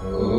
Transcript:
Oh.